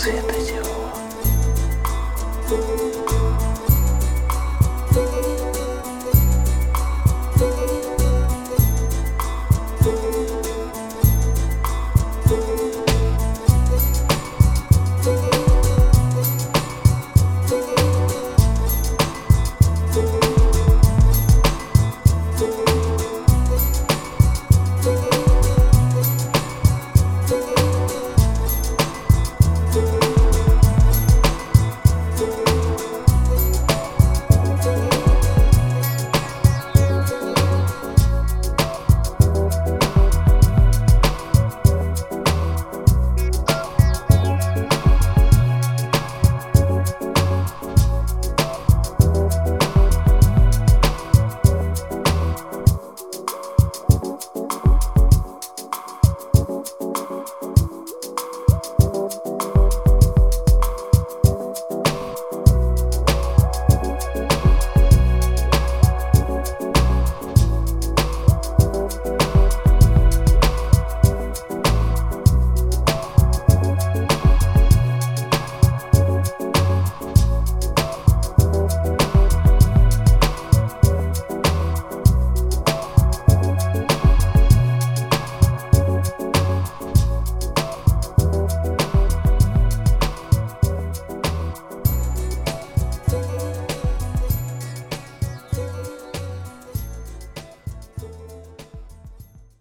цвета зеленого.